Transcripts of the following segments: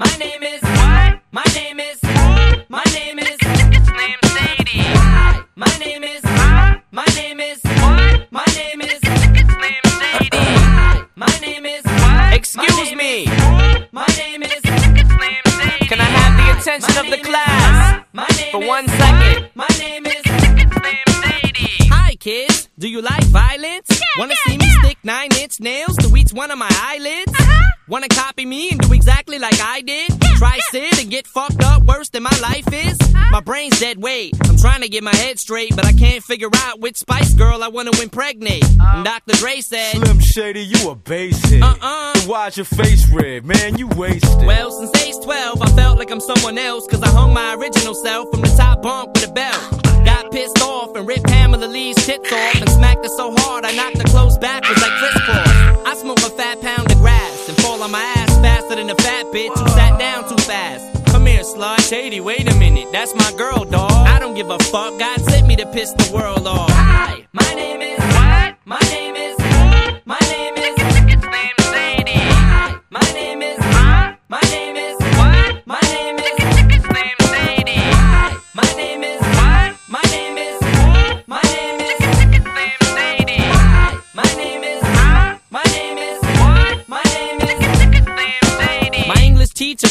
My name is what? My name is my name is It's Slim Shady. Hi. My name is my name is What? my name is It's Slim Shady. Hi. My name is What? Excuse me. my name is It's Slim Shady. Can I have the attention of the class my name for one second? My name is It's Slim Shady. Hi, kids. Do you like violence? Wanna see me stick nine inch nails to each one of my eyelids? Wanna copy me and do exactly like I did? Try sit and get fucked up worse than my life is? My brain's dead weight. I'm trying to get my head straight, but I can't figure out which Spice Girl I wanna impregnate. Uh. And Dr. Dre said, Slim Shady, you a basic. Uh-uh. Then why's your face red? Man, you wasted. Well, since age 12, I felt like I'm someone else, cause I hung my original self from the top bunk with a belt. Got pissed off and ripped Pamela Lee's tits off and smacked her so hard I knocked fall on my ass faster than a fat bitch who sat down too fast. Come here, slut. Shady, wait a minute, that's my girl, dawg. I don't give a fuck, God sent me to piss the world off. Hi. My name is What? My name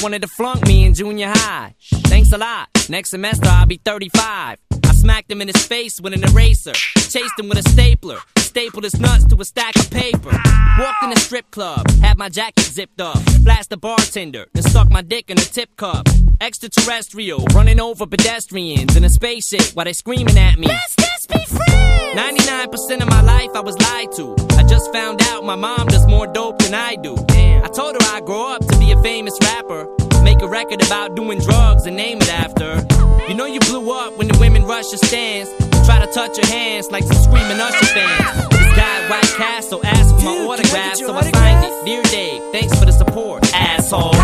wanted to flunk me in junior high. Thanks a lot. Next semester I'll be 35. I smacked him in his face with an eraser. Chased him with a stapler. Stapled his nuts to a stack of paper. Walked in a strip club. Had my jacket zipped up. Blast the bartender. Then stuck my dick in a tip cup. Extraterrestrial. Running over pedestrians in a spaceship while they screaming at me. Let's just be friends. 99% of my life I was lied to. I just found out my mom does more dope than I do. I told her I'd grow up to be a famous rapper. Make a record about doing drugs and name it after. You know you blew up when the women rush your stands. Try to touch your hands like some screaming Usher fans. This guy White Castle asked for my Dude, can I autograph, so I signed it. Dear Dave, thanks for the support, asshole.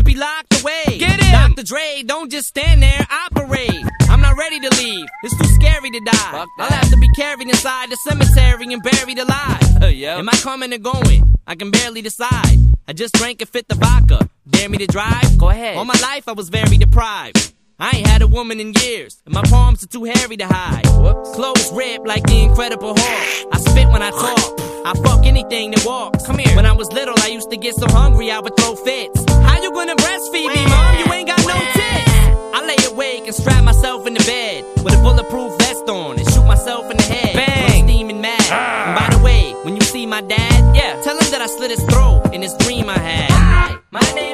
To be locked away. Get him! Dr. Dre, don't just stand there, operate. I'm not ready to leave. It's too scary to die. I'll have to be carried inside the cemetery and buried alive. Yep. Am I coming or going? I can barely decide. I just drank and fit the vodka. Dare me to drive? Go ahead. All my life I was very deprived. I ain't had a woman in years, and my palms are too hairy to hide. Whoops. Clothes ripped like the Incredible Hulk. I spit when I talk. I fuck anything that walks. Come here. When I was little, I used to get so hungry I would throw fits. How you gonna breastfeed me, mom? You ain't got no tits. I lay awake and strap myself in the bed with a bulletproof vest on and shoot myself in the head. Bang! I'm steaming mad. Ah. And by the way, when you see my dad, yeah, tell him that I slit his throat in this dream I had. Hi, my name.